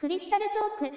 クリスタルトーク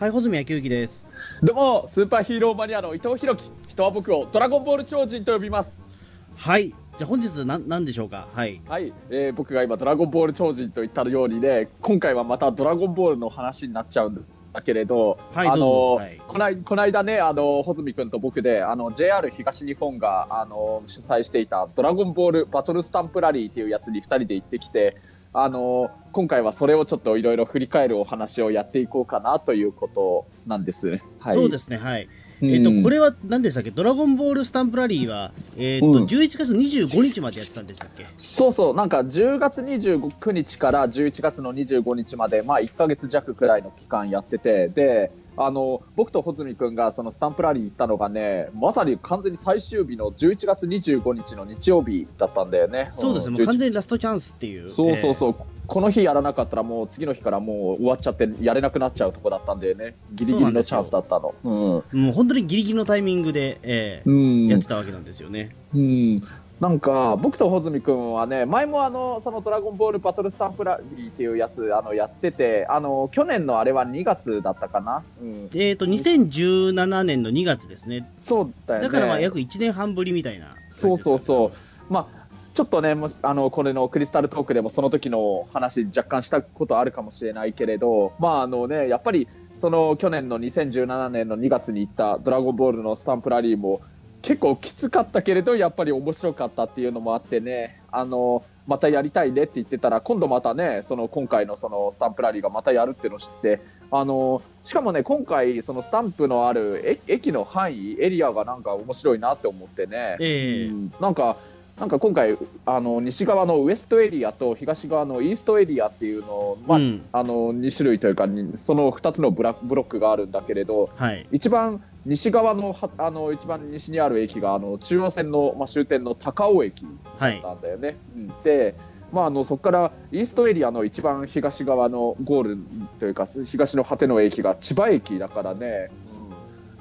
はい、穂積昭之です。どうもスーパーヒーローマニアの伊藤弘樹人は僕をドラゴンボール超人と呼びますはい、じゃあ本日なんなんでしょうか？はい。はい、えー僕が今ドラゴンボール超人と言ったようにね今回はまたドラゴンボールの話になっちゃうんだけれど、はいあのどうぞはいこないこの間ねあの穂積君と僕であの JR 東日本があの主催していたドラゴンボールバトルスタンプラリーっていうやつに2人で行ってきてあの今回はそれをちょっといろいろ振り返るお話をやっていこうかなということなんです。はい、そうですね。はい。うんえっとこれは何でしたっけ？ドラゴンボールスタンプラリーはえっとうん11月25日までやってたんでしたっけ？そうそう、なんか10月29日から11月の25日まで、まあ1ヶ月弱くらいの期間やってて、で、あの、僕と穂積君がそのスタンプラリー行ったのがね、まさに完全に最終日の11月25日の日曜日だったんだよね。そうですね。う完全にラストチャンスっていう。そうそうう。そう、この日やらなかったらもう次の日からもう終わっちゃってやれなくなっちゃうとこだったんだよね。ギリギリのチャンスだったの。うん。もう本当にギリギリのタイミングで、えーうんやってたわけなんですよね。うん、なんか僕と穂積君はね前もあのその「ドラゴンボールバトルスタンプラリー」っていうやつあのやっててあの去年のあれは2月だったかな、うん、えっと2017年の2月ですね。そうだよねだからまあ約1年半ぶりみたいな。そうそうそうまあちょっとねあのこれのクリスタルトークでもその時の話若干したことあるかもしれないけれどまああのねやっぱりその去年の2017年の2月に行った「ドラゴンボール」のスタンプラリーも結構きつかったけれどやっぱり面白かったっていうのもあってね。あのまたやりたいねって言ってたら今度またねその今回のそのスタンプラリーがまたやるっていうのを知って。あのしかもね今回そのスタンプのある駅駅の範囲エリアがなんか面白いなって思ってね、ええ。うん。なんかなんか今回あの西側のウエストエリアと東側のイーストエリアっていうのを、まあうんあの2種類というかにその2つのブラブロックがあるんだけれどはい。一番西側のはあの一番西にある駅があの中央線の、まあ、終点の高尾駅はい。なんだよね。うんで、まあ、あのそこからイーストエリアの一番東側のゴールというか東の果ての駅が千葉駅だからね、うん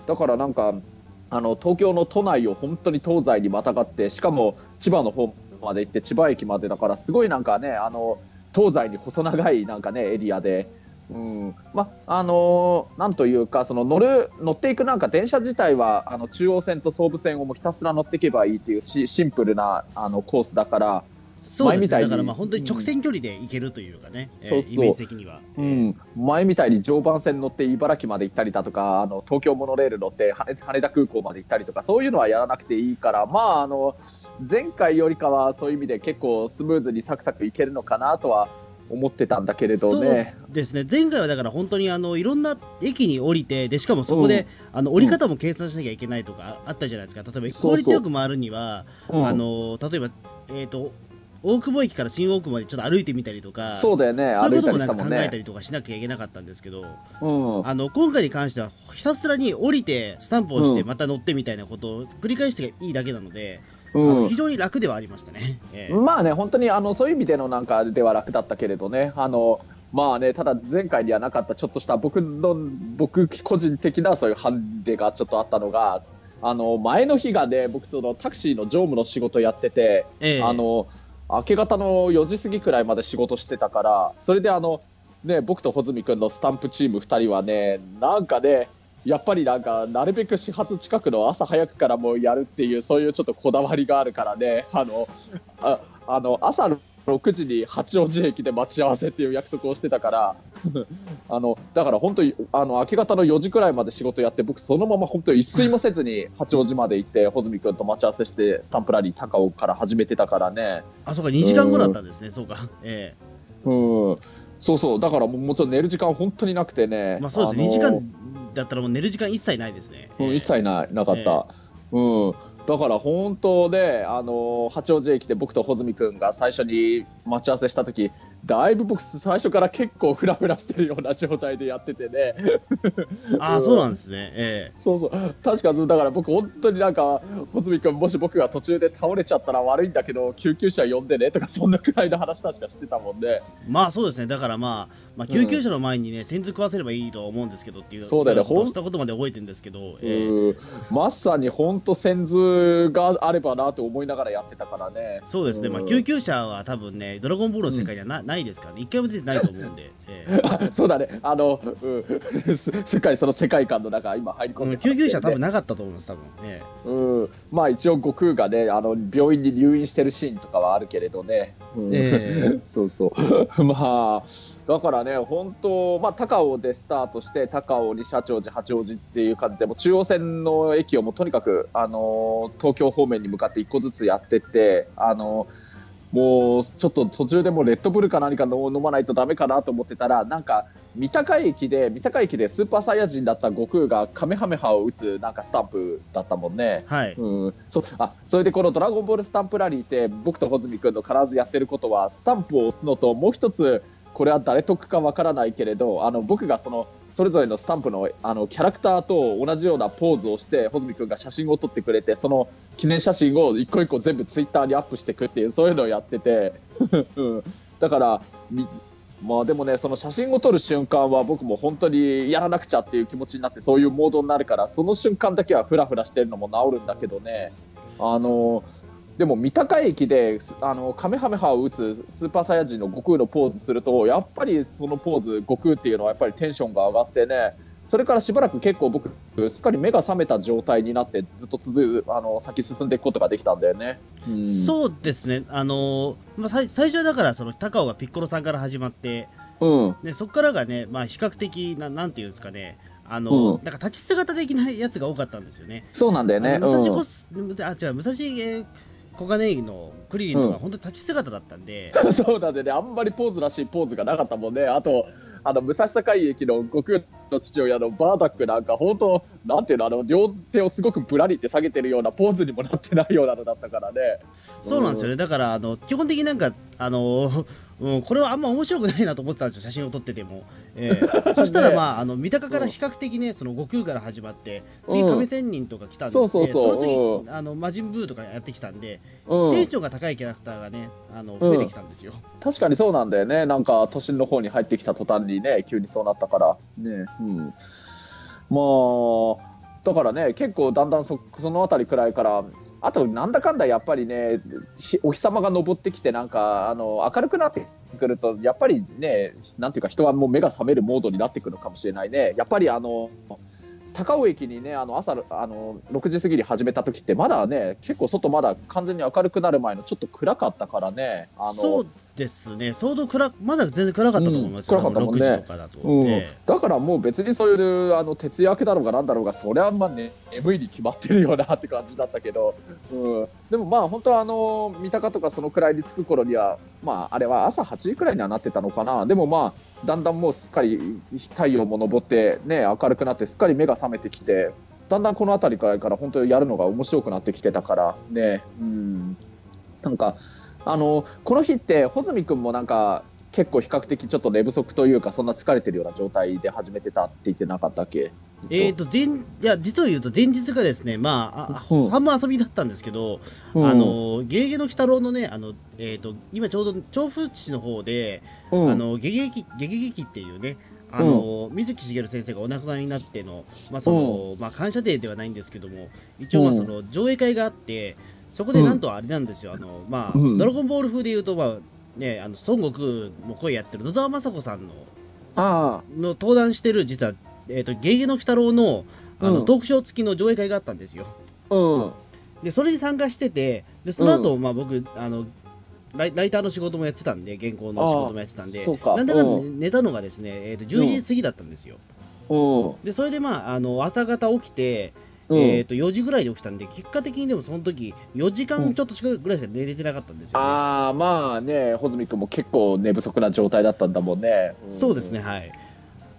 だからなんかあの東京の都内を本当に東西にまたがってしかも千葉の方まで行って千葉駅までだからすごいなんかねあの東西に細長いなんかねエリアで。うんまあのーなんというかその乗る乗っていくなんか電車自体はあの中央線と総武線をもひたすら乗っていけばいいっていうしシンプルなあのコースだから、そうですね。前みたいにだからまあ本当に直線距離で行けるというかね。えーそうそうイメージ的には。うん、前みたいに常磐線乗って茨城まで行ったりだとかあの東京モノレール乗って羽羽田空港まで行ったりとかそういうのはやらなくていいから、まあ、あの前回よりかはそういう意味で結構スムーズにサクサクいけるのかなとは思ってたんだけれどね。そうですね前回はだから本当にあのいろんな駅に降りてでしかもそこで、あの降り方も計算しなきゃいけないとかあったじゃないですか例えば効率よく回るにはうんあの例えば、えー、と大久保駅から新大久保までちょっと歩いてみたりとかそうだよね。そういうこともなんか考えたね。りとかしなきゃいけなかったんですけど、うん。あの今回に関してはひたすらに降りてスタンプをしてうんまた乗ってみたいなことを繰り返していいだけなので、あうん。の非常に楽ではありましたね。ええ。まあね、本当にあのそういう意味でのなんかでは楽だったけれどね、あのまあね、ただ前回にはなかったちょっとした僕の僕個人的なそういうハンデがちょっとあったのが、あの前の日がね、僕そのタクシーの乗務の仕事やってて、ええ。あの明け方の4時過ぎくらいまで仕事してたから、それであのね僕と穂積君のスタンプチーム2人はね、なんかね。やっぱりなんか、なるべく始発近くの朝早くからもうやるっていう、そういうちょっとこだわりがあるからね、あの、ああの朝6時に八王子駅で待ち合わせっていう約束をしてたから、あのだから本当にあの明け方の4時くらいまで仕事やって、僕、そのまま本当に一睡もせずに八王子まで行って、穂積君と待ち合わせして、スタンプラリー高尾から始めてたからね。あそうか2時間後だったんですね、そうか。ええ。うん。そうそう、だからもうもちろん寝る時間本当になくてね。まあそうですね、の2時間だったらもう寝る時間一切ないですね。うん、一切ない。なかった、うん、だから本当で、あの八王子駅で僕と穂積君が最初に待ち合わせした時だいぶ僕最初から結構フラフラしてるような状態でやっててね。ああ、そうなんですね。えそうそう。確かだから僕本当になんか穂積君もし僕が途中で倒れちゃったら悪いんだけど救急車呼んでねとかそんなくらいの話確かしてたもんでえまあそうですね、だからまあ、まあ、救急車の前にね、線図食わせればいいとは思うんですけどっていう、そうだよね。ことをしたことまで覚えてるんですけど、ええ。うん。まさに本当線図があればなと思いながらやってたからね。そうですね、まあ、うん。救急車は多分ね、ドラゴンボールの世界にはな,、ないないですからね、一回も出てないと思うんで、えーそうだね、あの、うん、すすっかりその世界観の中、今入り込んで、救急車多分なかったと思います、多分。ね。うん、まあ一応、悟空がね、あの病院に入院してるシーンとかはあるけれどね、うん。え そうそう、まあ、だからね、本当、まあ、高尾でスタートして、高尾に社長寺、八王子っていう感じで、もう中央線の駅をもうとにかく、あの東京方面に向かって一個ずつやってって、あのもうちょっと途中でもうレッドブルか何か飲飲まないとダメかなと思ってたら、なんか、三鷹駅で、三鷹駅でスーパーサイヤ人だった悟空がカメハメハを打つなんかスタンプだったもんね。はい、うん、そあそれでこの「ドラゴンボールスタンプラリー」って僕と穂積君の必ずやってることはスタンプを押すのともう一つこれは誰得かわからないけれどあの僕がそのそれぞれのスタンプのあのキャラクターと同じようなポーズをして穂積君が写真を撮ってくれてその記念写真を一個一個全部ツイッターにアップしていくっていうそういうのをやってて、うん、だからみまあでもね、その写真を撮る瞬間は僕も本当にやらなくちゃっていう気持ちになってそういうモードになるからその瞬間だけはフラフラしてるのも治るんだけどね。あのでも三鷹駅であのカメハメハを打つスーパーサイヤ人の悟空のポーズするとやっぱりそのポーズ悟空っていうのはやっぱりテンションが上がってねそれからしばらく結構僕すっかり目が覚めた状態になってずっと続あの先進んでいくことができたんだよね。うんそうですね、あのーまあ、最最初はだから、その高尾がピッコロさんから始まって、うんでそこからがね、まあ、比較的な、なんていうんですかね、あのうんなんか立ち姿的なやつが多かったんですよね。そうなんだよね。武蔵うんあ違う武蔵えー小金井のクリリンとか、うん本当に立ち姿だったんで、そうなんでね、あんまりポーズらしいポーズがなかったもんね。あと、あの、武蔵境駅の悟空の父親のバーダックなんか、本当なんていうの、あの、両手をすごくぶらりって下げてるようなポーズにもなってないようなのだったからね。そうなんですよね、だからあの基本的になんか、あのうん、これはあんま面白くないなと思ってたんですよ、写真を撮ってても。ええ そしたら、ねまあ、あの三鷹から比較的ね、その悟空から始まって、次、うん亀仙人とか来たんで、そうそうそうの次、うんあの魔人ブーとかやってきたんで、うんテンションが高いキャラクターがね、あの増えてきたんですよ。確かにそうなんだよね。なんか、都心の方に入ってきた途端にね、急にそうなったから。ね、うん。まあ、だからね、結構だんだんそそのあたりくらいから、あと、なんだかんだやっぱりね、お日様が昇ってきて、なんか、あの、明るくなってくると、やっぱりね、なんていうか、人はもう目が覚めるモードになってくるかもしれないね。やっぱりあの、高尾駅にね、あの朝あの6時過ぎに始めた時って、まだね、結構外まだ完全に明るくなる前のちょっと暗かったからね、あのですね、相当暗まだ全然暗かったと思いますよ、うん暗かったもんね。6時とかだと。うん。えだからもう別にそういうあの徹夜明けだろうがなんだろうがそれはまあ、ね、眠いに決まってるよなって感じだったけど、うん、でもまあ本当はあの三鷹とかそのくらいに着く頃にはまああれは朝8時くらいにはなってたのかな。でもまあだんだんもうすっかり太陽も昇ってね明るくなってすっかり目が覚めてきてだんだんこの辺りくらいから本当にやるのが面白くなってきてたからね。うん。なんかあのこの日って穂積君もなんか結構比較的ちょっと寝不足というかそんな疲れてるような状態で始めてたって言ってなかったっけ？えーと前いや実を言うと前日がですね、まあ、あうん。半分遊びだったんですけど、うん。あのゲゲゲの鬼太郎のね、あのえー、と今ちょうど調布市の方で、うん。あのゲゲゲキゲゲゲキっていうね、あの水木しげる先生がお亡くなりになっての、まあそのまあ、感謝デーではないんですけども、一応まあその上映会があって、そこでなんとあれなんですよ、あのまあうん。ドラゴンボール風で言うと、まあね、あの孫悟空も声やってる野沢雅子さんのあの登壇してる実は、えー、とゲゲゲの鬼太郎のあの、うん。トークショー付きの上映会があったんですよ。あうん。でそれに参加しててでその後、まあ僕あのライライターの仕事もやってたんで原稿の仕事もやってたんであそうか。なんだかう寝たのがですね、えー、と11時過ぎだったんですよ。うん。でそれでまああの朝方起きて、うん。えー、と4時ぐらいで起きたんで結果的にでもその時4時間ちょっとしかぐらいしか寝れてなかったんですよ、ね。ああまあね穂積君も結構寝不足な状態だったんだもんね、ん。そうですねはい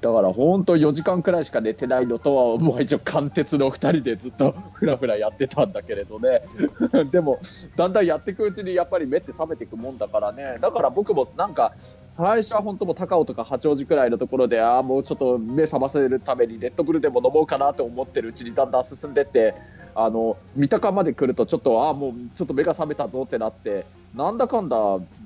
だから本当4時間くらいしか寝てないのとはもう一応貫徹の2人でずっとふらふらやってたんだけれどね。でもだんだんやっていくうちにやっぱり目って覚めていくもんだからね。だから僕もなんか最初は本当も高尾とか八王子くらいのところでああもうちょっと目覚ませるためにレッドブルでも飲もうかなと思ってるうちにだんだん進んでってあの三鷹まで来るとちょっとああもうちょっと目が覚めたぞってなってなんだかんだ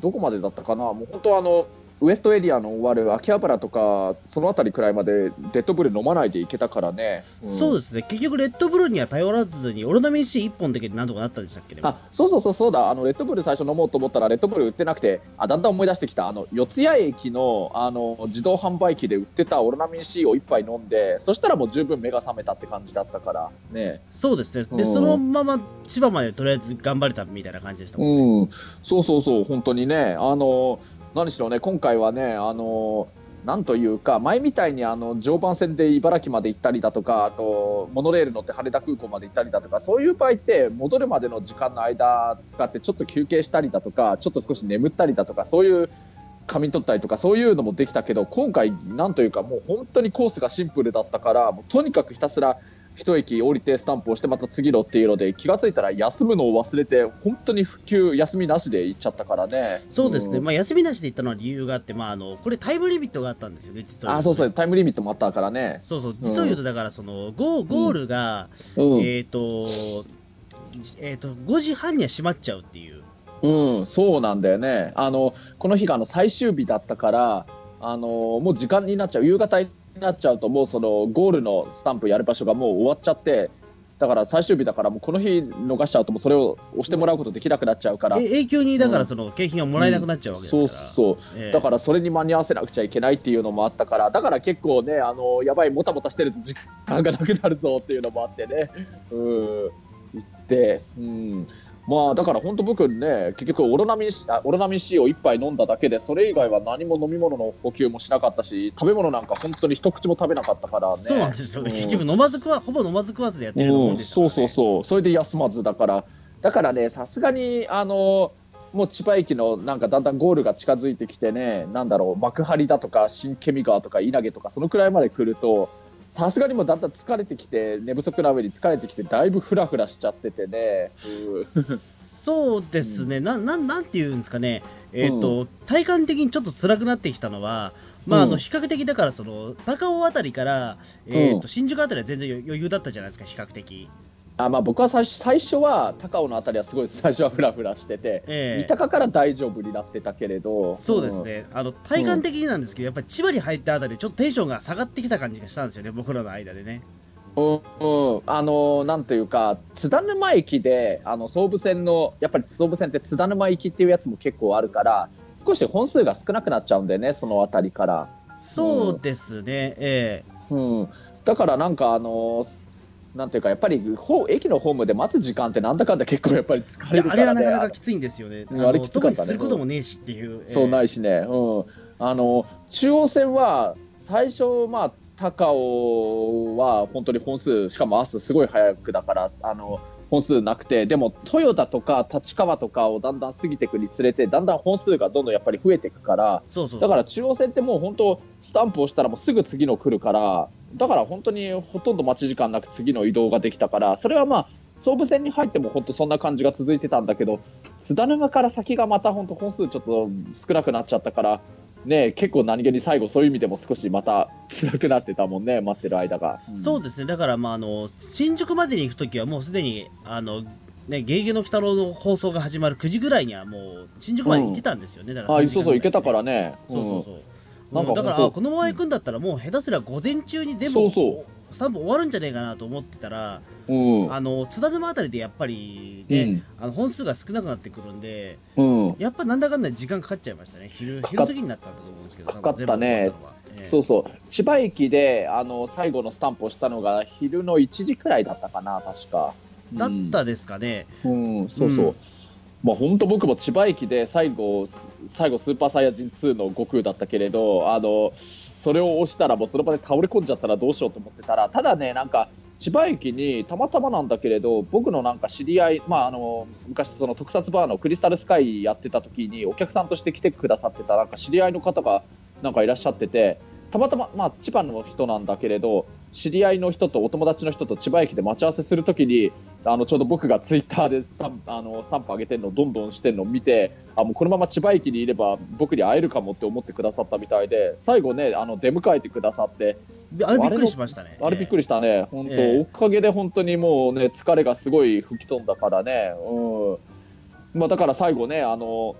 どこまでだったかな。もう本当あのウエストエリアの終わる秋葉原とかその辺りくらいまでレッドブル飲まないでいけたからね、うん、そうですね。結局レッドブルには頼らずにオロナミン C1 本だけでなんとかなったんでしたっけ、ね、あそうそうそうそうだ。あのレッドブル最初飲もうと思ったらレッドブル売ってなくてあだんだん思い出してきた。あの四谷駅のあの自動販売機で売ってたオロナミン C を1杯飲んでそしたらもう十分目が覚めたって感じだったからね。そうですね。で、うん、そのまま千葉までとりあえず頑張れたみたいな感じでしたもんね、うん、そうそうそう。本当にね。あの何しろね、今回はね、あのなんというか、前みたいにあの常磐線で茨城まで行ったりだとか、あとモノレール乗って羽田空港まで行ったりだとか、そういう場合って、戻るまでの時間の間使って、ちょっと休憩したりだとか、ちょっと少し眠ったりだとか、そういう仮眠取ったりとか、そういうのもできたけど、今回、なんというか、もう本当にコースがシンプルだったから、もうとにかくひたすら一駅降りてスタンプをしてまた次のっていうので気が付いたら休むのを忘れて本当に復旧休みなしで行っちゃったからね。そうですね、うん、まあ、休みなしで行ったのは理由があって、まあ、あのこれタイムリミットがあったんですよね実は、ね、あそうそうタイムリミットもあったからねそうそう実を言うとだからそのゴゴールが、うん、えっ、ー、とえーと、5時半には閉まっちゃうっていう。うん、そうなんだよね。あのこの日があの最終日だったから、あのもう時間になっちゃう。夕方になっちゃうともうそのゴールのスタンプやる場所がもう終わっちゃってだから最終日だからもうこの日逃しちゃうともうそれを押してもらうことできなくなっちゃうから。永久にだからその景品がもらえなくなっちゃうわけですから、うん、そうそう、えー、だからそれに間に合わせなくちゃいけないっていうのもあったからだから結構ねあのやばいもたもたしてると時間がなくなるぞっていうのもあってね。うん。行ってうんまあだから本当僕ね結局オロナミンオロナミン C を1杯飲んだだけでそれ以外は何も飲み物の補給もしなかったし食べ物なんか本当に一口も食べなかったからね。そうなんですよ。ね、うん、結局飲まずくわほぼ飲まず食わずでやってると思うんですよ、ね、そうそうそう。それで休まずだから。だからねさすがにあのもう千葉駅のなんかだんだんゴールが近づいてきてねなんだろう幕張だとか新ケミ川とか稲毛とかそのくらいまで来るとさすがにもだんだん疲れてきて寝不足な上に疲れてきてだいぶフラフラしちゃっててね。そうですね、うん、なななんていうんですかね、えーと、うん、体感的にちょっと辛くなってきたのは、まあ、あの比較的だからその高尾辺りから、えーと、新宿辺りは全然余裕だったじゃないですか比較的。あまあ、僕は最初最初は高尾の辺りはすごい最初はふらふらしてて、えー、三鷹から大丈夫になってたけれど。そうですね、うん、あの体感的になんですけど、やっぱり千葉に入ったあたりちょっとテンションが下がってきた感じがしたんですよね僕らの間でね。うん、あのなんというか津田沼駅であの総武線のやっぱり総武線って津田沼行きっていうやつも結構あるから少し本数が少なくなっちゃうんでねその辺りから。そうですね、ええ。うん、だからなんかあのなんていうかやっぱり駅のホームで待つ時間ってなんだかんだ結構やっぱり疲れるから、ね、あれはなかなかきついんですよね。あれきつかったね。することもねえしっていう、うん、そうないしね、うん、あの中央線は最初まあ高尾は本当に本数、しかも明日すごい早くだから、あの本数なくて、でも豊田とか立川とかをだんだん過ぎていくにつれて、だんだん本数がどんどんやっぱり増えていくから、そうそうだから中央線ってもう本当、スタンプをしたらもうすぐ次の来るから、だから本当にほとんど待ち時間なく次の移動ができたから、それはまあ、総武線に入っても本当そんな感じが続いてたんだけど、津田沼から先がまた本当本数ちょっと少なくなっちゃったから、ね、結構何気に最後そういう意味でも少しまた辛くなってたもんね待ってる間が、うん、そうですね。だからまああの新宿までに行く時はもうすでにあのね、ゲゲの鬼太郎の放送が始まる9時ぐらいにはもう新宿まで行ってたんですよね、うん、だから、そうそう行けたからね、そうそうそう、なんかだからこのまま行くんだったらもう下手すら午前中に全部スタンプ終わるんじゃねえかなと思ってたら、うん、あの津田沼あたりでやっぱりね、うん、あの本数が少なくなってくるんで、うん、やっぱなんだかんだ時間かかっちゃいましたね。昼昼過ぎになったんだと思うんですけどかかったね、えー、そうそう。千葉駅であの最後のスタンプをしたのが昼の1時くらいだったかな確か。だったですかね。うん、そうそう、まあ、本当僕も千葉駅で最後最後スーパーサイヤ人2の悟空だったけれどあのそれを押したらもうその場で倒れ込んじゃったらどうしようと思ってたらただねなんか千葉駅にたまたまなんだけれど僕のなんか知り合い、まあ、あの昔その特撮バーのクリスタルスカイやってた時にお客さんとして来てくださってたなんか知り合いの方がなんかいらっしゃっててたまたま、まあ、千葉の人なんだけれど知り合いの人とお友達の人と千葉駅で待ち合わせするときにあのちょうど僕がツイッターでスタンあのスタンプ上げてるのをどんどんしてるのを見てあもうこのまま千葉駅にいれば僕に会えるかもって思ってくださったみたいで最後ねあの出迎えてくださってあれびっくりしましたね。あれびっくりしたね、本当、えー、おかげで本当にもうね疲れがすごい吹き飛んだからね、うん。まあ、だから最後ねあの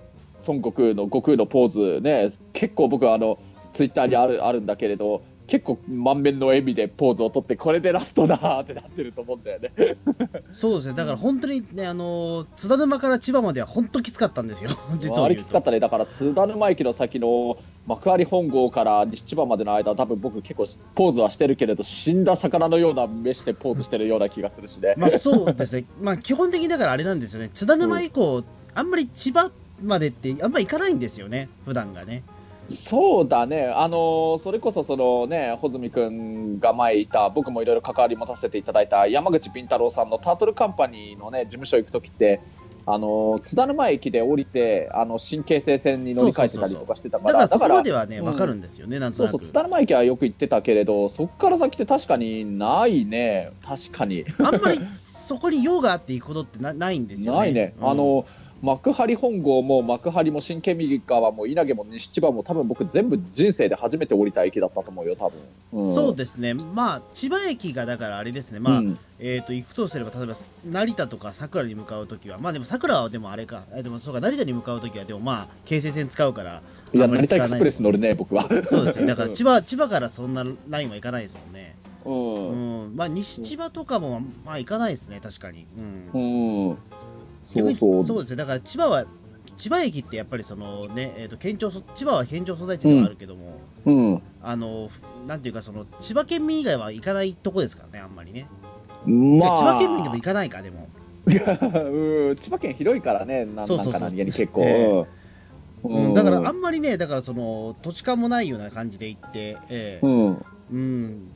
孫悟空の悟空のポーズね結構僕はあのツイッターにあるあるんだけれど結構満面の笑みでポーズを取ってこれでラストだーってなってると思うんだよね。そうですね。だから本当にねあの津田沼から千葉までは本当きつかったんですよ。実はあれきつかったねだから津田沼駅の先の幕張本郷から西千葉までの間多分僕結構ポーズはしてるけれど死んだ魚のような目してポーズしてるような気がするしね。まあそうですね。まあ基本的にだからあれなんですよね。津田沼以降、あんまり千葉までってあんま行かないんですよね。普段がねそうだね、あのーそれこそそのね、穂積君が前いた、僕もいろいろ関わり持たせていただいた山口敏太郎さんのタートルカンパニーのね、事務所行くときって、あのー津田沼駅で降りて、あの新京成線に乗り換えてたりとかしてたから、だからそこまではねうん。分かるんですよね、なんとなく。そうそう、津田沼駅はよく行ってたけれど、そこから先って確かにないね、確かに。あんまりそこに用があって行くことってなないんですよね。ないね、うん。あの幕張本郷も幕張も新県右側も稲毛も西千葉も多分僕全部人生で初めて降りた駅だったと思うよ多分、ん。そうですね。まあ千葉駅がだからあれですね。まあ、うん。えー、と行くとすれば例えば成田とか桜に向かうときはまあでも桜はでもあれか。えでもそうか成田に向かうときはでもまあ京成線使うからいや成田エクスプレス乗るねね僕は。そうですね。だから 千葉千葉からそんなラインは行かないですもんね。うん、うん。まあ西千葉とかもまあ行かないですね確かに。うん。うん、そうそう。そうですね。だから千葉は千葉駅ってやっぱりそのね、えー、と県庁所千葉は県庁所在地ではあるけども、うん。あのなんていうかその千葉県民以外は行かないとこですからねあんまりね、まあ。千葉県民でも行かないかでも。うん。千葉県広いからねなんか何気に結構、え。うん。うん、だからあんまりねだからその土地勘もないような感じで行って、ええ。うん。うん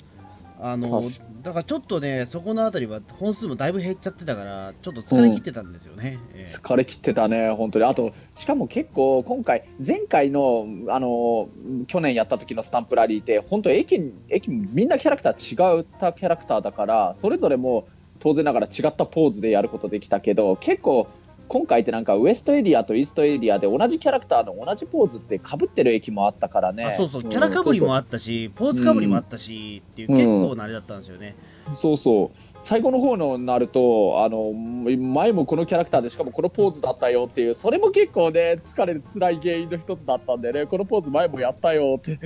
あの確だからちょっとねそこのあたりは本数もだいぶ減っちゃってたからちょっと疲れ切ってたんですよね、ええ。疲れ切ってたね、本当に。あと、しかも結構、今回、前回の、あの、去年やった時のスタンプラリーって、本当駅、駅、みんなキャラクター違ったキャラクターだから、それぞれも当然ながら違ったポーズでやることできたけど、結構、今回ってなんかウエストエリアとイーストエリアで同じキャラクターの同じポーズってかぶってる駅もあったからね。あそうそう。キャラかぶりもあったし、ポーズかぶりもあったし、っていううん結構なあれだったんですよね、そうそう。最後の方のなるとあの前もこのキャラクターでしかもこのポーズだったよっていうそれも結構ね疲れる辛い原因の一つだったんでね。このポーズ前もやったよって。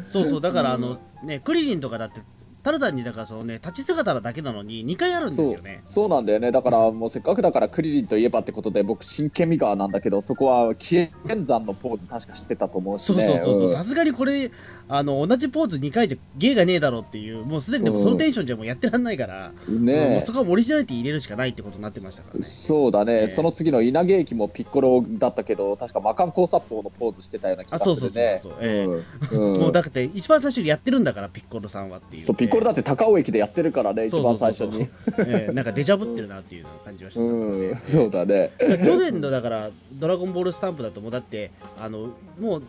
そうそう。だからあうん。のねクリリンとかだってただ単にだからそのね立ち姿なだけなのに2回あるんですよね。そうなんだよね。だからもうせっかくだからクリリンといえばってことで僕真剣味川なんだけどそこは紀元山のポーズ確か知ってたと思うしね。そうそうそう。うん。さすがにこれあの同じポーズ2回じゃ芸がねえだろっていうもうすでにでもそのテンションじゃもうやってらんないから、もねうそこはオリジナリティ入れるしかないってことになってましたからね。そうだね、ええその次の稲毛駅もピッコロだったけど確か魔漢交殺法のポーズしてたような気があそうそうそうするねそう、ええ。うん。う んもうだって一番最初にやってるんだからピッコロさんはっていう。そうピッコロだって高尾駅でやってるからね、一番最初に。ええ。なんかデジャブってるなっていう感じはしてた。ね うん、そうだね。去年のだから「ドラゴンボールスタンプ」だともうだってあのもう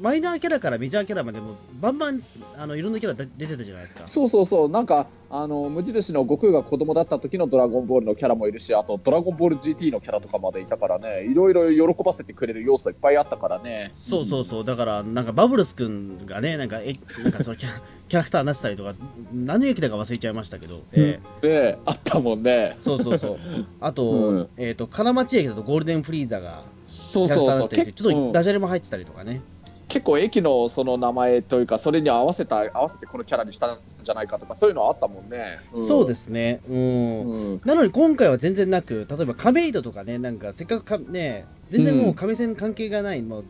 マイナーキャラからメジャーキャラまでもバンバンあのいろんなキャラ出出てたじゃないですか。そうそうそう、なんか、あの無印の悟空が子供だった時のドラゴンボールのキャラもいるし、あとドラゴンボール GT のキャラとかまでいたからね、いろいろ喜ばせてくれる要素いっぱいあったからね。そうそうそう。だからなんかバブルス君がねなんかえなんかそのキャキャラクターになってたりとか何の駅だか忘れちゃいましたけど、ええ。で、あったもんね。そうそうそう。あと,、うん。えー、と金町駅だとゴールデンフリーザがそうキャラクそうそう、ターになっててちょっとうん。ダジャレも入ってたりとかね、結構駅のその名前というか、それに合わせた、合わせてこのキャラにしたんじゃないかとか、そういうのあったもんね。ん。そうですね。うん、うん。なのに今回は全然なく例えば亀戸とかねなんかせっかくかね全然もう亀線関係がない、もう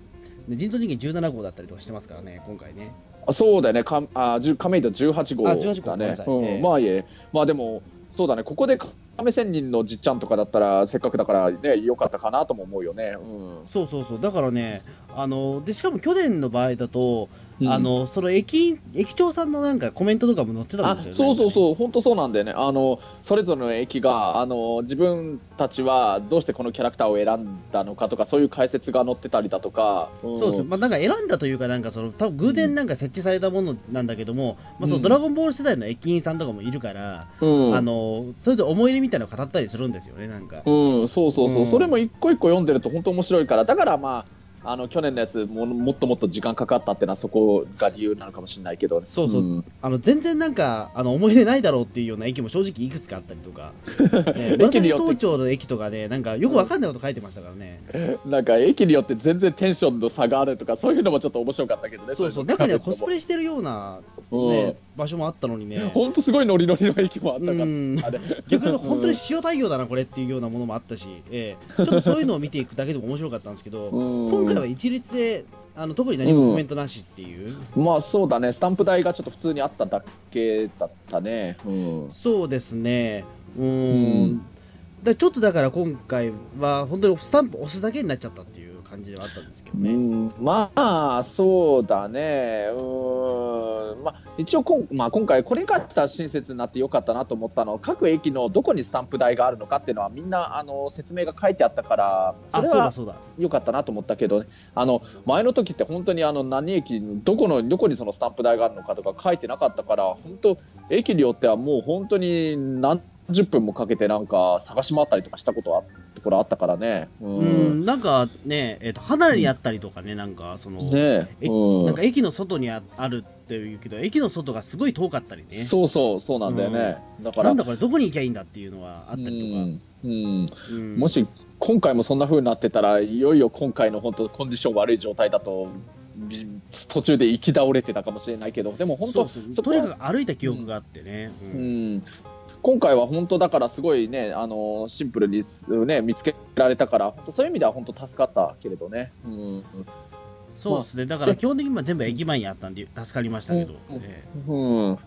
ね人造人間17号だったりとかしてますからね今回ね。あそうだよね、かあ亀戸18号あ18号ごだねめんなさ。い。うん。ええ。まあいえ、まあでも、そうだね、ここで亀仙人のじっちゃんとかだったら、せっかくだからね、良かったかなとも思うよね。うんそうそうそうだからねあのでしかも去年の場合だと、うん。あのその駅駅長さんのなんかコメントとかも載ってたんあですよね。そうそううそう、本当そうなんだよね。あのそれぞれの駅があの自分たちはどうしてこのキャラクターを選んだのかとか、そういう解説が載ってたりだとか、ん。そうです。まあ、なんか選んだというか、なんかその多分偶然なんか設置されたものなんだけども、まあ、そのドラゴンボール世代の駅員さんとかもいるから、うん。あのそれぞれ思い入れみたいなのを語ったりするんですよね、なんか。うん、そうそうそう、うん。それも一個一個読んでると本当面白いから、だからまあ、あの去年のやつももっともっと時間かかったっていうのはそこが理由なのかもしれないけど、そうそう。ん。あの全然なんかあの思い出ないだろうっていうような駅も正直いくつかあったりとか、ね、紫駅によって総町の駅とかでなんかよくわかんないこと書いてましたからね、なんか駅によって全然テンションの差があるとかそういうのもちょっと面白かったけどね。そうそう。中にはコスプレしてるような、ね場所もあったのにね。本当すごいノリノリの駅もあったから、逆に本当に塩対応だなこれっていうようなものもあったし、ええ。ちょっとそういうのを見ていくだけでも面白かったんですけど、うん。今回は一律であの特に何もコメントなしっていう、まあそうだね。スタンプ台がちょっと普通にあっただけだったね。うん。そうですね。うん。だちょっとだから今回は本当にスタンプ押すだけになっちゃったっていう感じではあったんですけどね、うんまあそうだね。うんまあ一応こん、まあ、今回これに関しては親切になってよかったなと思ったのは各駅のどこにスタンプ台があるのかっていうのはみんなあの説明が書いてあったからそあれはよかったなと思ったけどね。あの前の時って本当にあの何駅どこのどこにそのスタンプ台があるのかとか書いてなかったから本当駅によってはもう本当に何十分もかけてなんか探し回ったりとかしたことはところあったからね。ううんなんかね、えー、と離れにあったりとかね、なんかその、ねえ。うん。なんか駅の外にああるっていうけど、駅の外がすごい遠かったりね、そうそうそうなんだよね、だからなんだこれ、どこに行きゃいいんだっていうのはあったりとか、うん。うん。うん。もし今回もそんな風になってたらいよいよ今回の本当コンディション悪い状態だとび途中で行き倒れてたかもしれないけどでも本当そとはにかく歩いた記憶があってね、ううんん今回は本当だからすごいねあのシンプルに、ね、見つけられたから本当そういう意味では本当助かったけれどね。うん。そうですね、だから基本的にまあ全部駅前にあったんで助かりましたけど、うん。えうん。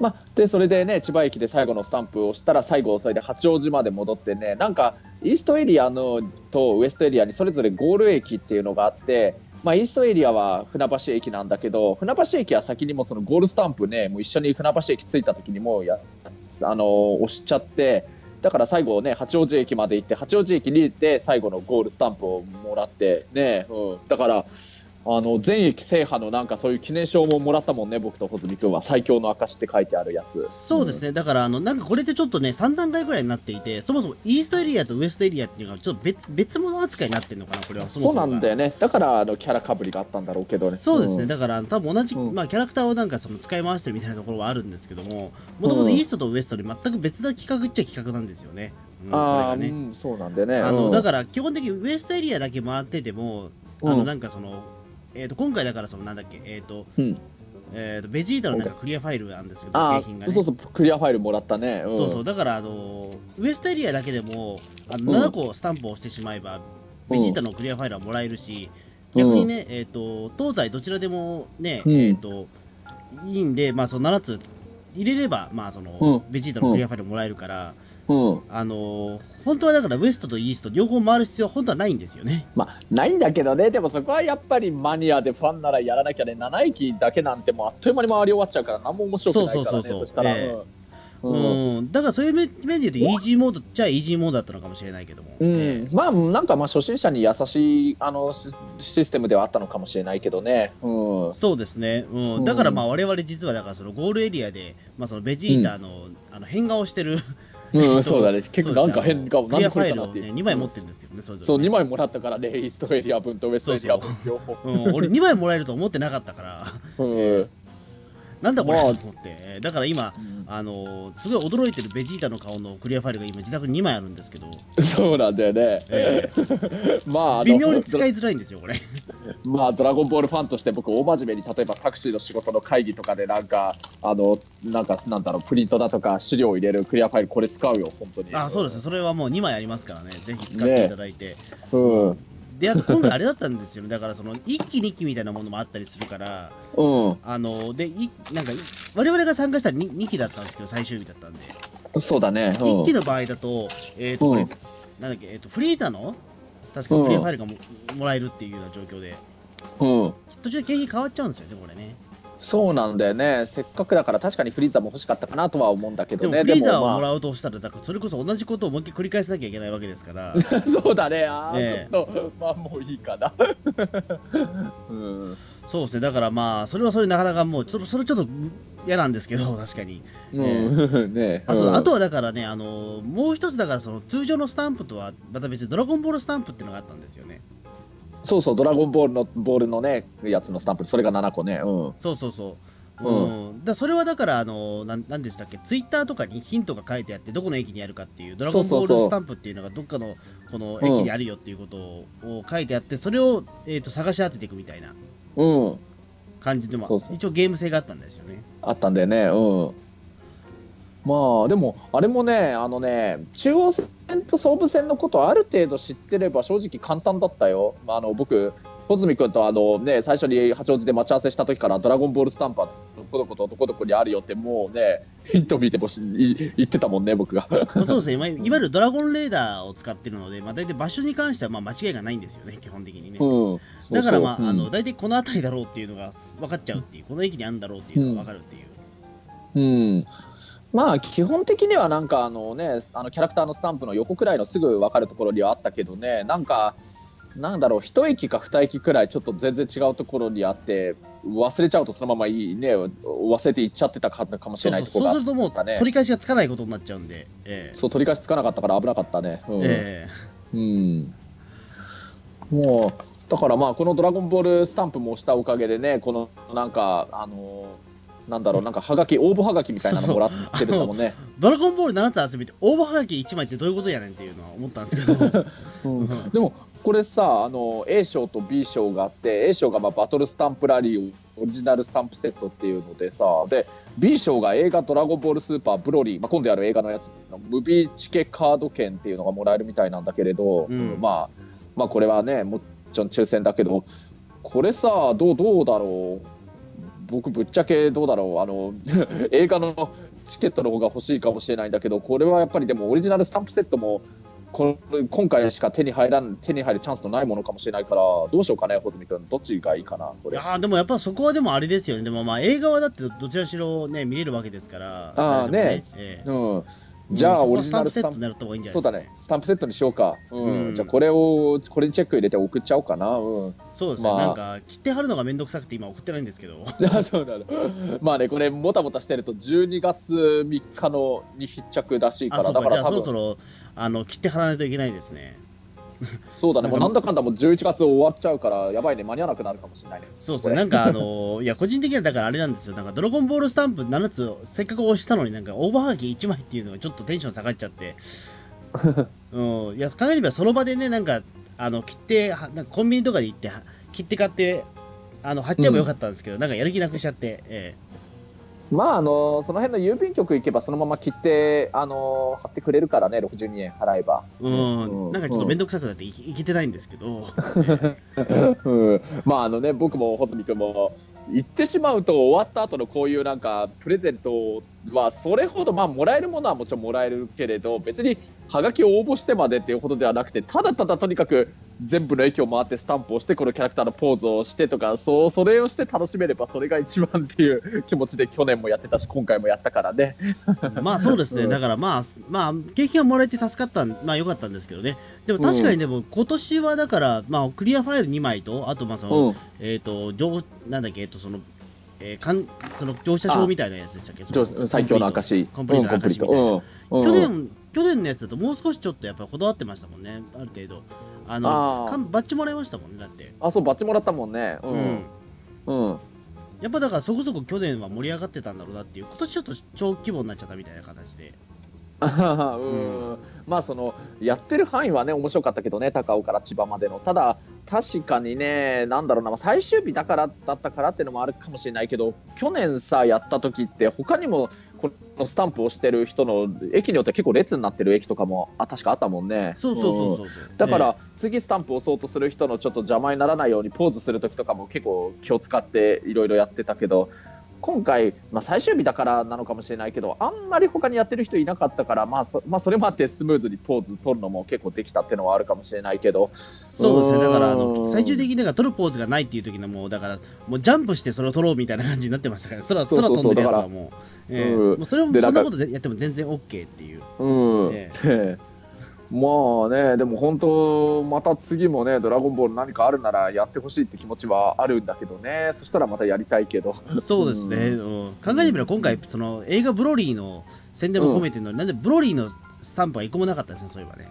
まあ、でそれでね千葉駅で最後のスタンプを押したら最後それで八王子まで戻ってねなんかイーストエリアのとウエストエリアにそれぞれゴール駅っていうのがあって、まあ、イーストエリアは船橋駅なんだけど船橋駅は先にもそのゴールスタンプねもう一緒に船橋駅着いた時にもうやあの押しちゃってだから最後ね八王子駅まで行って八王子駅に行って最後のゴールスタンプをもらってね、うん、だからあの全駅制覇のなんかそういう記念証ももらったもんね、僕と穂積君は最強の証って書いてあるやつ。そうですね、だからあのなんかこれってちょっとね、3段階ぐらいになっていて、そもそもイーストエリアとウエストエリアっていうのがちょっと別別物扱いになってるのかな、これはそもそうなんだよね。だからあのキャラかぶりがあったんだろうけどね。そうですね、んだから多分同じ、うんまあ、キャラクターをなんかその使い回してるみたいなところはあるんですけども、もともとイーストとウエストで全く別な企画っちゃ企画なんですよね。うんあねうん、そうなんだよね。あのうんだから基本的にウエストエリアだけ回ってても、あのうんなんかその、えー、と今回だからそのなんだっけ、えーとうん。えー、とベジータのなんかクリアファイルなんですけど、あ景品がね。あそうそう、クリアファイルもらったね。うん。そうそうだからあのウエストエリアだけでもあのうん7個スタンプを押してしまえば、ベジータのクリアファイルはもらえるし、逆にね、えー、と東西どちらでもね、うん。えー、といいんで、まあ、その7つ入れれば、まあそのうん。ベジータのクリアファイルもらえるから、うん。あの本当はだからウエストとイースト両方回る必要は本当はないんですよね。まあ、ないんだけどね、でもそこはやっぱりマニアでファンならやらなきゃね、7駅だけなんてもうあっという間に回り終わっちゃうから、何も面白くないからね、そうそうそうそう。したら。ええ。うん。うん、だからそういう面面で言うとイージーモードっちゃイージーモードだったのかもしれないけども、うん。えまあなんかまあ初心者に優しいあのシシステムではあったのかもしれないけどね。うん。えそうですね、うん。うん。だからまあ我々実はだからそのゴールエリアで、まあ、そのベジータの,、あの変顔してるうん、そうだね。結構なんか変顔、クなんでこれかなっていう。2枚持ってるんですよね、そう、2枚もらったからね、イーストエリア分とウエストエリア分両方。うん、俺2枚もらえると思ってなかったからうんなんだこれ？まあと思ってだから今あのすごい驚いてるベジータの顔のクリアファイルが今自宅に2枚あるんですけど、そうなんだよね。え まあ、微妙に使いづらいんですよこれ まあ、ドラゴンボールファンとして僕、大真面目に、例えばタクシーの仕事の会議とかで、なんか、あの、なんか、なんだろう、プリントだとか、資料を入れるクリアファイル、これ使うよ、本当に。あそうですそれはもう2枚ありますからねぜひ使っていただいて、うん。うん。であと今回あれだったんですよね。だからその1期2期みたいなものもあったりするからあのでいなんかい我々が参加した 2, 2期だったんですけど最終日だったんで、そうだね。うん。1期の場合だと,、えーとこれうんなんだっけ、えー、とフリーザの確かクリアファイルがも,、もらえるっていうような状況で。うん。途中で景品変わっちゃうんですよねこれねそうなんだよね。せっかくだから、確かにフリーザも欲しかったかなとは思うんだけでもどね。フリーザをもまらうとしたらだからそれこそ同じことをもう一回繰り返さなきゃいけないわけですからあ、そうだね。あーええちょっと、まあ、もういいかな。うん。そうですねだからまあそれはそれなかなかもうちょっとそれちょっと嫌なんですけど 確かにうん。ねあそううんあとはだからねあのもう一つだからその通常のスタンプとはまた別にドラゴンボールスタンプっていうのがあったんですよねそうそうドラゴンボールのボールのねやつのスタンプそれが7個ね。うん。そうそうそう。ううん、だそれはだからあのなんなんでしたっけ？ツイッターとかにヒントが書いてあってどこの駅にあるかっていうドラゴンボールスタンプっていうのがどっかのこの駅にあるよっていうことを書いてあってそれを、えー、と探し当てていくみたいな。うん。感じでもそうそう。一応ゲーム性があったんですよね。あったんだよね。うんまあでもあれもねあのね中央線と総武線のことある程度知ってれば正直簡単だったよ、まあ、あの僕穂積君とあの、ね、最初に八王子で待ち合わせした時から「ドラゴンボールスタンプはどこどことどこどこにあるよ」ってもうねヒント見てもしい言ってたもんね僕が。まあそうですね、まあ、いわゆるドラゴンレーダーを使ってるので、まあ、大体場所に関してはまあ間違いがないんですよね基本的にね、うん。だからまあ,、そう。そうあの大体この辺りだろうっていうのが分かっちゃうっていうこの駅にあるんだろうっていうのが分かるっていう、うん、まあ基本的にはなんかあのねあのキャラクターのスタンプの横くらいのすぐ分かるところにはあったけどねなんかなんだろう一駅か二駅くらいちょっと全然違うところにあって忘れちゃうとそのままいいね忘れていっちゃってたかかもしれないところがそうするともうったね。取り返しがつかないことになっちゃうんで、ええ。そう取り返しつかなかったから危なかったね。うん。えうん、もうだからまあこの「ドラゴンボール」スタンプもしたおかげでねこのなんかあのなんだろうなんかはがき応募はがきみたいなのもらってるんだもんね。えドラゴンボール7つ集めて応募はがき1枚ってどういうことやねんっていうのは思ったんですけど。う。んでもこれさあの A 賞と B 賞があって A 賞がまあバトルスタンプラリーオリジナルスタンプセットっていうのでさで B 賞が映画「ドラゴンボールスーパーブロリー」まあ、今度やる映画のやつのムビーチケカード券っていうのがもらえるみたいなんだけれど、うん。まあ、まあこれはねもちろん抽選だけどこれさどうどうだろう？僕ぶっちゃけどうだろう。あの 映画のチケットの方が欲しいかもしれないんだけどこれはやっぱりでもオリジナルスタンプセットもこの今回しか手に入らん手に入るチャンスのないものかもしれないからどうしようかね穂積君。どっちがいいかなこれ。いやーでもやっぱそこはでもあれですよね。でもまあ映画はだってどちらしろね見れるわけですから。あーでもね。ええ。うんじゃあオリジナルスタンプそこはスタンプ。セットになった方がいいんじゃなそいうですかだね。スタンプセットにしようか、うん。うん。じゃあこれをこれにチェック入れて送っちゃおうかな。うん。そうですね、まあ。なんか切って貼るのがめんどくさくて今送ってないんですけど。あそうなのまあねこれもたもたしてると12月3日のに必着らしいからあそうか。じゃあだから多分。そろそろあの切って貼らないといけないですねそうだね。なんかもうなんだかんだもう11月終わっちゃうからやばいね。間に合わなくなるかもしれないね。そうですねなんかあのいや個人的にはだからあれなんですよ。なんかドラゴンボールスタンプ7つせっかく押したのになんかオーバーハガキ1枚っていうのがちょっとテンション下がっちゃって。うん。いや考えてみればその場でねなんかあの切ってはなんかコンビニとかで行っては切って買ってあの貼っちゃえばよかったんですけど、なんかやる気なくしちゃって、えまああのその辺の郵便局行けばそのまま切ってあの貼ってくれえるからね62円払えば。えうん、うん。なんかちょっと面倒くさくなっていいけてないんですけど、うん、まああのね僕も穂積君も言ってしまうと終わった後のこういうなんかプレゼントはそれほどまあもらえるものはもちろんもらえるけれど別にハガキを応募してまでっていうほどではなくてただただとにかく全部の駅を回ってスタンプをしてこのキャラクターのポーズをしてとかそうそれをして楽しめればそれが一番っていう気持ちで去年もやってたし今回もやったからね。まあそうですね、うんだからまあ、まあ、景品はもらえて助かったん、まあよかったんですけどね、でも確かにでも、今年はだから、まあ、クリアファイル2枚と、あと、まあその、うんえっ、と、乗なんだっけ、えっと、その、えーかんその乗車証みたいなやつでしたっけ？上最強の証。コンプリート。の証みたいな、うんうん。去年、去年のやつだと、もう少しちょっとやっぱこだわってましたもんね、ある程度。あのあバッジもらいましたもんね、だって。あそうバッチもらったもんね。ううんん。うん。やっぱだからそこそこ去年は盛り上がってたんだろうなっていう、今年ちょっと小規模になっちゃったみたいな形で。うん。まあそのやってる範囲はね面白かったけどね高尾から千葉までの。ただ確かにねなんだろうなまあ最終日だからだったからっていうのもあるかもしれないけど去年さやった時って他にもこのスタンプをしてる人の駅によって結構列になってる駅とかもあ確かあったもんね。そうそうそうそうそう。だから、次スタンプを押そうとする人のちょっと邪魔にならないようにポーズする時とかも結構気を使っていろいろやってたけど今回、まあ、最終日だからなのかもしれないけどあんまり他にやってる人いなかったから、まあそまあ、それもあってスムーズにポーズ取るのも結構できたっていうのはあるかもしれないけど。そうですね、だからあうのん。最終的にか取るポーズがないっていう時のもうだからもうジャンプしてそれを取ろうみたいな感じになってましたから、空空飛んでるやつはもう、ええ。うん。もうそれもそんなことやっても全然 OK っていう。うん、え まあねでも本当また次もね「ドラゴンボール」何かあるならやってほしいって気持ちはあるんだけどね。そしたらまたやりたいけど。そうですね、うん。考えてみれば今回その映画ブロリーの宣伝も込めてるのに、なんでブロリーのスタンプは一個もなかったですね、そういえばね。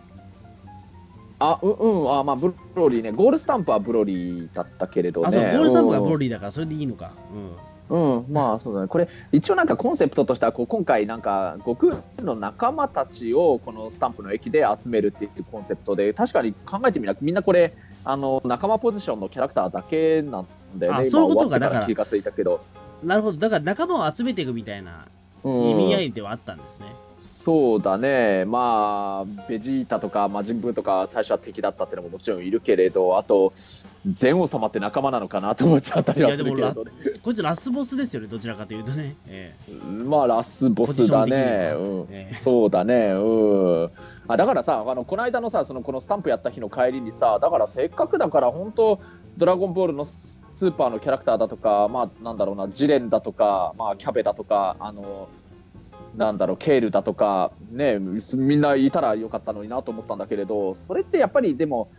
あうんうん。あまあブロリーね。ゴールスタンプはブロリーだったけれどね。あそう。ゴールスタンプがブロリリーだからそれでいいのか。うん、うん、まあそうだね。これ一応なんかコンセプトとしてはこう今回なんか悟空の仲間たちをこのスタンプの駅で集めるっていうコンセプトで確かに考えてみなみんなこれあの仲間ポジションのキャラクターだけなんだよねそういうこと終わってかかだからら気がついたけど、うんなるほど。だから仲間を集めていくみたいなうん意味合いではあったんですね、そうだね、まあ、ベジータとか魔人ブーとか最初は敵だったっていうのももちろんいるけれど、あと、禅王様って仲間なのかなと思っちゃったりはするけれどね、こいつラスボスですよねどちらかというとね、えまあ、ラスボスだね、ポうん。ええ。そうだね、うん、あだからさ、あのこの間のさその、このスタンプやった日の帰りにさ、だからせっかくだから、本当、ドラゴンボールのススーパーのキャラクターだとか、まあ、なんだろうな、ジレンだとか、まあ、キャベだとか、あの、なんだろう、ケールだとか、ね、みんないたらよかったのになと思ったんだけれど、それってやっぱりでも、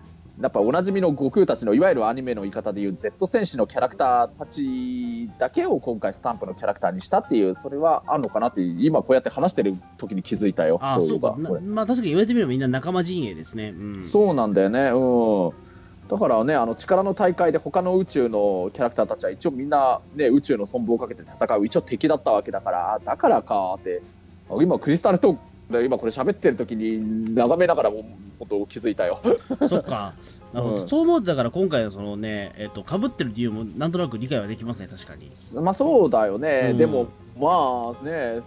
やっぱおなじみの悟空たちのいわゆるアニメの言い方でいう Z 戦士のキャラクターたちだけを今回スタンプのキャラクターにしたっていうそれはあるのかなって今こうやって話してる時に気づいたよああそういえば。まあ確かに言われてみればみんな仲間陣営ですね、うん、そうなんだよね。うん。だからねあの力の大会で他の宇宙のキャラクターたちは一応みんな、ね、宇宙の存亡をかけて戦う一応敵だったわけだからあだからかって。あ今クリスタルトークで今これ喋ってる時に眺めながらも本当気づいたよ。そっか。なるほど、うん。そう思うとだから今回のそのねえっ、と被ってる理由もなんとなく理解はできますね確かに。まあそうだよね、うん。でもまあね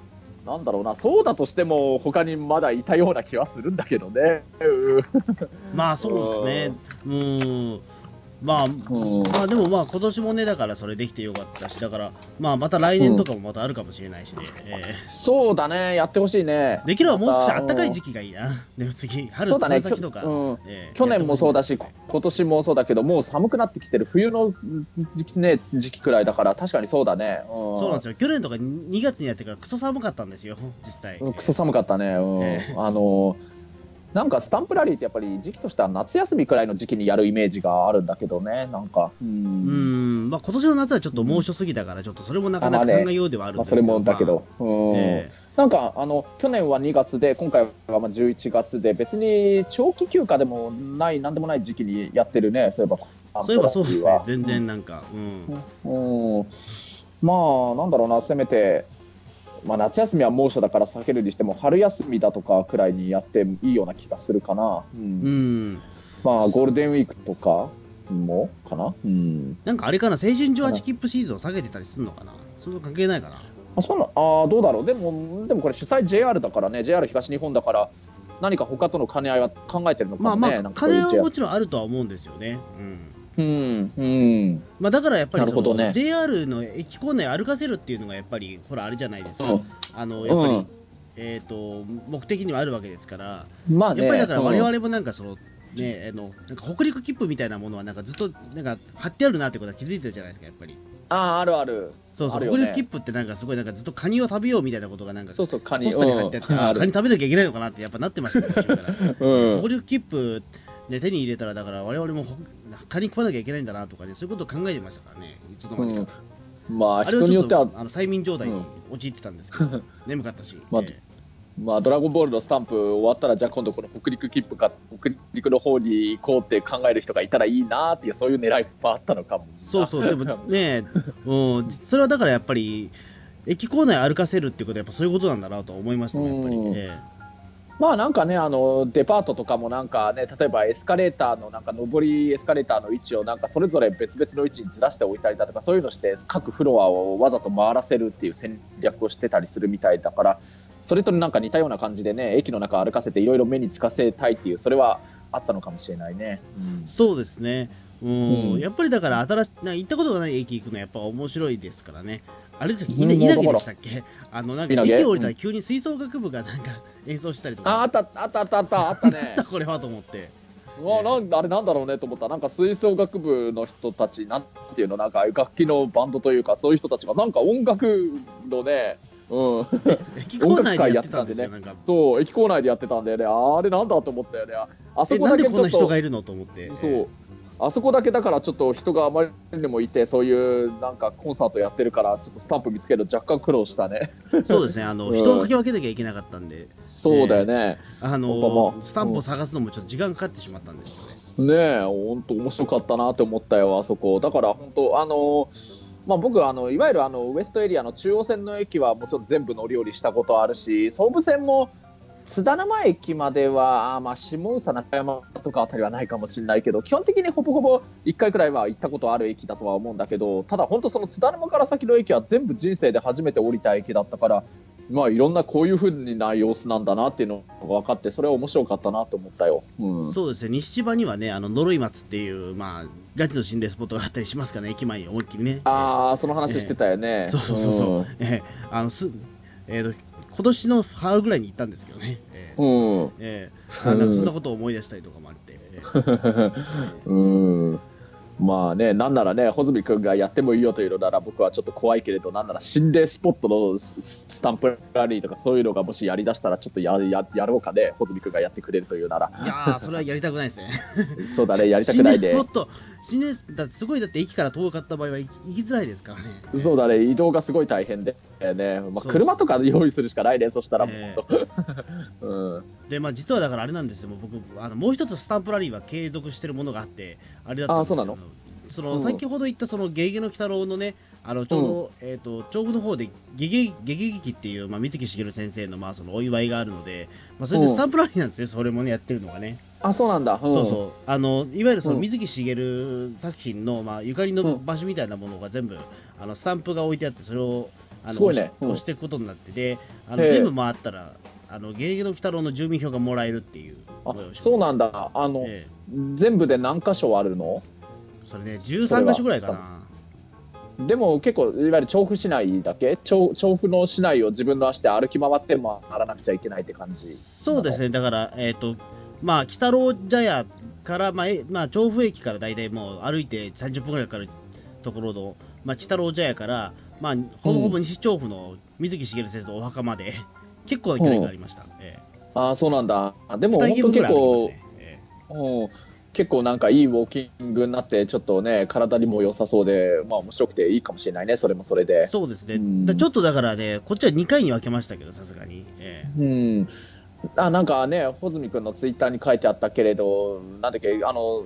なんだろうな。そうだとしても他にまだいたような気はするんだけどね。うん。まあそうですね。うんまあうん。まあでもまあ今年もねだからそれできてよかったしだからまあまた来年とかもまたあるかもしれないしね、えそうだね。やってほしいね。ー できればもう少し暖かい時期がいいな。でも次春そうだね。うん。えー去年もそうだし今年もそうだけどもう寒くなってきてる冬の時期,、ね、時期くらいだから確かにそうだね、うん、そうなんですよ。去年とか2月にやってからクソ寒かったんですよ実際、うんクソ寒かったね、うん。え。あのなんかスタンプラリーってやっぱり時期としては夏休みくらいの時期にやるイメージがあるんだけどねなんか。ううん。んまあ今年の夏はちょっと猛暑すぎたからちょっとそれもなかなか考えようではあるんまあ、そですけど、れもだけど、うん。えなんかあの去年は2月で今回はまあ11月で別に長期休暇でもないなんでもない時期にやってるねそういえば。そういえばそうですね。は。全然なんかうん、うん。まあなんだろうなせめて、まあ、夏休みは猛暑だから避けるにしても春休みだとかくらいにやっていいような気がするかな、うん。うん、まあゴールデンウィークとかもかな、うん、なんかあれかな青春18切符シーズンを下げてたりするのかな。それは関係ないかな。あそうなあーどうだろう。でもでもこれ主催 JR だからね。JR 東日本だから何か他との兼ね合いは考えてるのかもね、まあまあなんかそういはもちろんあるとは思うんですよね。うんうんうん。まあ、だからやっぱりその、なるほどね。JR の駅構内歩かせるっていうのがやっぱりほらあれじゃないですか、うん。あのやっぱり、うん。えっ、と目的にはあるわけですから、まあねやっぱりだから我うん。々もなんかその、ねあのなんか北陸切符みたいなものはなんかずっとなんか貼ってあるなってことは気づいてるじゃないですかやっぱり。あああるある。そうそう、ね。北陸切符ってなんかすごいなんかずっとカニを食べようみたいなことがなんかそうそうカニポスターに貼ってあって、うんカニ食べなきゃいけないのかなってやっぱなってましたねうん。北陸切符で手に入れたらだから我々もほカニ食わなきゃいけないんだなとかねそういうことを考えてましたからねいつの間にか、うん。まああ人によってはとあの催眠状態に陥ってたんですけど、眠かったし、まあえまあ、ドラゴンボールのスタンプ終わったら、じゃあ今度この北陸切符か、北陸の方に行こうって考える人がいたらいいなっていう、そういう狙いもあったのかも。えそうそうでもね うんそれはだからやっぱり駅構内歩かせるっていうことはやっぱそういうことなんだなと思いましたねやっぱり、うん。えまあなんかね、あのデパートとかもなんかね、例えばエスカレーターのなんか上りエスカレーターの位置をなんかそれぞれ別々の位置にずらしておいたりだとか、そういうのして各フロアをわざと回らせるっていう戦略をしてたりするみたいだから、それとなんか似たような感じでね、駅の中歩かせていろいろ目につかせたいっていう、それはあったのかもしれないね。えそうですね。うん、うん。やっぱりだから新しな行ったことがない駅行くのはやっぱ面白いですからねあれですよ。うん稲毛でしたっけ？あのなんか駅降りたら急に吹奏楽部がなんか演奏したりとかああったあったあったあったあったね。これはと思ってうわなんあれなんだろうねと思った。なんか吹奏楽部の人たちなんていうのなんか楽器のバンドというかそういう人たちがなんか音楽のね、うん、駅構内でやってたんですよ音なんか。そう駅構内でやってたんだよね。あれなんだと思ったよね。ああそこだけちょっとこんな人がいるのと思って。そうあそこだけだからちょっと人があまりにもいてそういうなんかコンサートやってるからちょっとスタンプ見つけるの若干苦労したね。そうですね。あの、うん。人をかき分けなきゃいけなかったんで。そうだよね、あやっぱのまあスタンプを探すのもちょっと時間かかってしまったんですよね。ねえ本当面白かったなって思ったよあそこ。だから本当あのまあ、僕あのいわゆるあのウエストエリアの中央線の駅はもちろん全部乗り降りしたことあるし総武線も津田沼駅までは、あまあ、下宇佐中山とかあたりはないかもしれないけど基本的にほぼほぼ1回くらいは行ったことある駅だとは思うんだけどただ本当その津田沼から先の駅は全部人生で初めて降りた駅だったからまあいろんなこういうふうな様子なんだなっていうのが分かってそれは面白かったなと思ったよ。うん。そうですね。西千葉にはねあの呪い松っていうまあガチの心霊スポットがあったりしますからね。駅前に思いっきりね。ああ、その話してたよね。そうそうそうそう、ええあのすえーと今年の春ぐらいに行ったんですけどね、ええ。うん。うん。ええ。あなんかそんなことを思い出したりとかもあって、ええ。うん。まあね、なんならね、穂積君がやってもいいよというのなら、僕はちょっと怖いけれど、なんなら心霊スポットのススタンプラリーとか、そういうのがもしやりだしたら、ちょっとやややろうかね、穂積君がやってくれるというなら、いやーそれはやりたくないですね。そうだね、やりたくないで 心霊スポッ、ト心霊だすごいだって駅から遠かった場合は行きづらいですからね。そうだね、移動がすごい大変で、ね、まあ、車とか用意するしかないね、そしたら、え うん、でまあ実はだからあれなんですよ。僕あのもう一つスタンプラリーは継続してるものがあってあれだったんですよ。あそうなの？その、うん。先ほど言ったそのゲゲゲの鬼太郎のねあのちょうど、えっ、と調布の方でゲゲゲゲ劇っていうまあ三木しげる先生のまあそのお祝いがあるので、まあ、それでスタンプラリーなんですね、それもねやってるのがね、あ、そうなんだ、うん、そうそう。あのいわゆるそのうん。水木しげる作品の、まあ、ゆかりの場所みたいなものが全部、あのスタンプが置いてあってそれをあのね。うん。押していくことになってであの全部回ったらあのゲゲゲの鬼太郎の住民票がもらえるっていうあそうなんだ、あの、え全部で何箇所あるの？えそれね13箇所ぐらいかな。でも結構いわゆる調布市内だけ？調調布の市内を自分の足で歩き回って回らなくちゃいけないって感じそうですね。だからえっ、とまあ鬼太郎茶屋から、まあえまあ、調布駅から大体もう歩いて30分ぐらいかかるところの、まあ、鬼太郎茶屋から、まあ、ほぼほぼ西調布の水木しげる先生のお墓まで 結構な距離がありました、えああそうなんだ。でえも本当結構、ね。えうん。結構なんかいいウォーキングになってちょっとね体にも良さそうでまあ面白くていいかもしれないねそれもそれえで。そうですね、うん。だちょっとだからねこっちは2回に分けましたけどさすがに、え。うんあなんかね穂積君のツイッターに書いてあったけれどなんだっけあの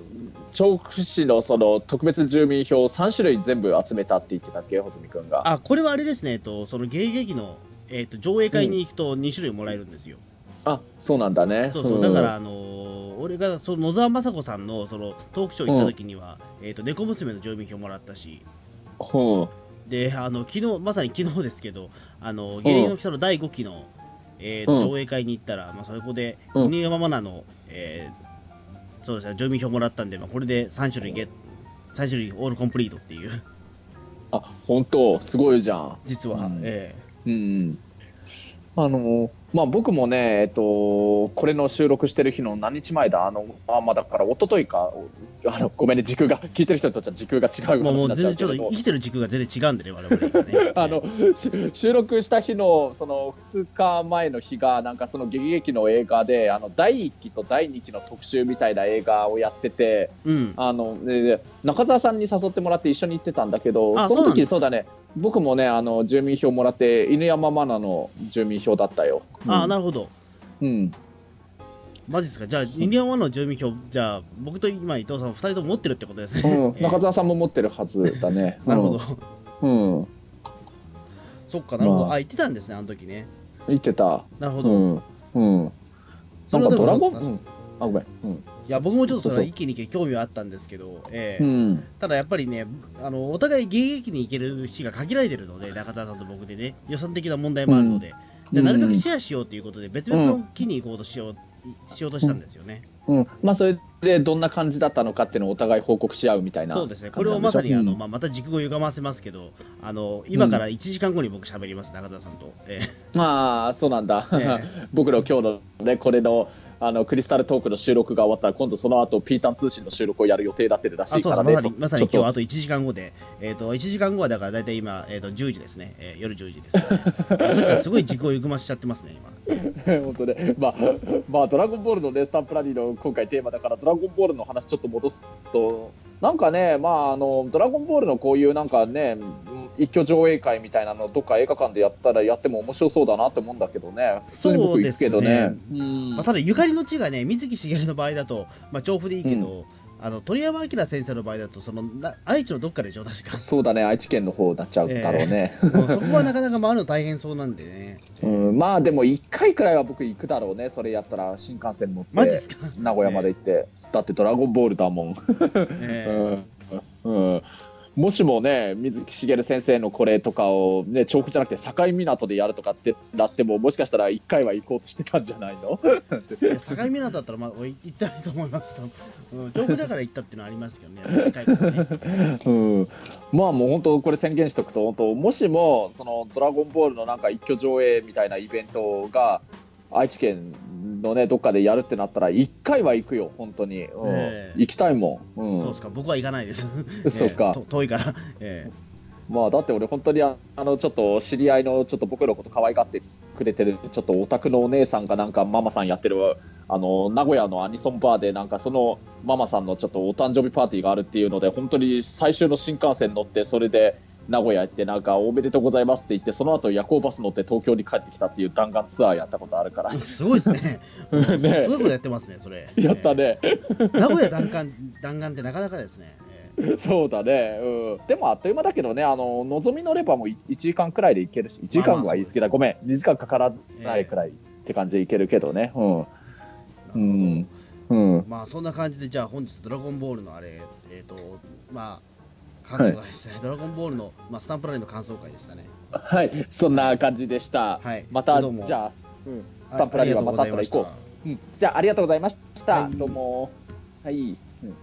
調布市のその特別住民票3種類全部集めたって言ってたっけ穂積君えが。あこれはあれですね、えっと、その芸劇の、えっと、上映会に行くと2種類もらえるんですよ、あそうなんだね。そうそう、んだから、あのー俺がその野沢雅子さんのそのトークショー行った時には、えっと猫娘の住民票もらったし、うん。で、あの昨日まさに昨日ですけど、あの芸能人の第5期の、えーとうん。上映会に行ったら、まあ、そこで、うん。犬山マナの、えーそうですね、住民票もらったんで、まあ、これで3種類ゲッ3種類オールコンプリートっていう、あ本当？すごいじゃん。実は、うん。えうんあのまあ僕もね、えっと、これの収録してる日の何日前だ、あのあまあ、だから一昨日か？あの、ごめんね、時空が、聞いてる人にとっては時空が違う話になっちゃ全然ちょっとうけれど、生きてる軸が全然違うんでね、我々。は ねあのし収録した日のその2日前の日が、なんかその劇劇の映画で、あの第1期と第2期の特集みたいな映画をやってて、うん、あので中澤さんに誘ってもらって一緒に行ってたんだけど、その時そうだね、僕もね、あの住民票もらって、犬山マナの住民票だったよ。ああ、うんなるほど。うんマジですか？じゃあ、インディアンワンの住民票、じゃあ、僕と今、伊藤さん、2人とも持ってるってことですね。うん、えー中澤さんも持ってるはずだね。なるほど。うん。うん。そっか、なるほど。まああ、言ってたんですね、あの時ね。言ってた。なるほど。うん。うん。なんかドラゴン。あ、ごめん。うん。いや、僕もちょっとそれそうは一気に興味はあったんですけど、ええうん。ただやっぱりね、あのお互い迎撃に行ける日が限られてるので、中澤さんと僕でね、予算的な問題もあるので、でうんなるべくシェアしようということで、別々の木に行こうとしよう,、しようとしたんですよね。うん。まあ、それでどんな感じだったのかっていうのをお互い報告し合うみたいな。そうですね、これをまさにあの、うんまあ、また軸を歪ませますけど、あの今から1時間後に僕喋ります、中澤さんと。えまあ、そうなんだ。え 僕の今日のね、これの。あのクリスタルトークの収録が終わったら今度その後ピータン通信の収録をやる予定だってるらしあいからね。そうそうまさにまさに今日あと1時間後で、えー、と1時間後はだから大体今、えー、と10時ですね、えー夜10時です、さっきからすごい軸を歪ましちゃってますね、今。本当ね、まあ、まあ、ドラゴンボールのね、スタンプラリーの今回テーマだから、ドラゴンボールの話ちょっと戻すと、なんかね、まあ、あの、ドラゴンボールのこういうなんかね、一挙上映会みたいなの、どっか映画館でやったらやっても面白そうだなって思うんだけどね、普通に僕行くけどね。うん。まあ、ただ、ゆかりの地がね、水木しげるの場合だと、まあ、調布でいいけど、あの鳥山明先生の場合だとそのな愛知のどっかでしょ確か。そうだね愛知県の方になっちゃうだろうね、えー、そこはなかなか回るの大変そうなんでね、うん、まあでも1回くらいは僕行くだろうねそれやったら新幹線乗ってマジですか？名古屋まで行って、えー、だって「ドラゴンボール」だもん、えー、うん。うんもしもね水木しげる先生のこれとかをね調布じゃなくて境港でやるとかってなってももしかしたら1回は行こうとしてたんじゃないの？境港だったらまあ行ってないと思いますうん、調布だから行ったっていうのはありますけどね近いからね、うん、まあもう本当これ宣言しとくと本当もしもその「ドラゴンボール」のなんか一挙上映みたいなイベントが愛知県のねどっかでやるってなったら1回は行くよ本当に、うん。え。ー、行きたいもん、うん、そうですか。僕は行かないです。そうか、えー、遠いから、えー、まあだって俺本当にあのちょっと知り合いのちょっと僕のこと可愛がってくれてるちょっとオタクのお姉さんがなんかママさんやってるあの名古屋のアニソンバーでなんかそのママさんのちょっとお誕生日パーティーがあるっていうので本当に最終の新幹線乗ってそれで名古屋行ってなんかおめでとうございますって言ってその後夜行バス乗って東京に帰ってきたっていう弾丸ツアーやったことあるから。すごいですね。ね。すごいことやってますねそれ。やったね、名古屋弾丸弾丸ってなかなかですね。そうだね、うん、でもあっという間だけどね、あののぞみ乗ればも1時間くらいで行けるし、1時間は言い過ぎだ、ごめん、2時間かからないくらいって感じで行けるけどね。うん、うん。うん、まあそんな感じで、じゃあ本日、ドラゴンボールのあれ、えっ、ー、と、まあ、感想会ですね、はい、ドラゴンボールの、まあ、スタンプラリーの感想会でしたね。はい、そんな感じでした。はい、また、じゃあ、うん、スタンプラリーはまた後で行こう。うん、じゃあ、ありがとうございました。はい、どうも。はい。うん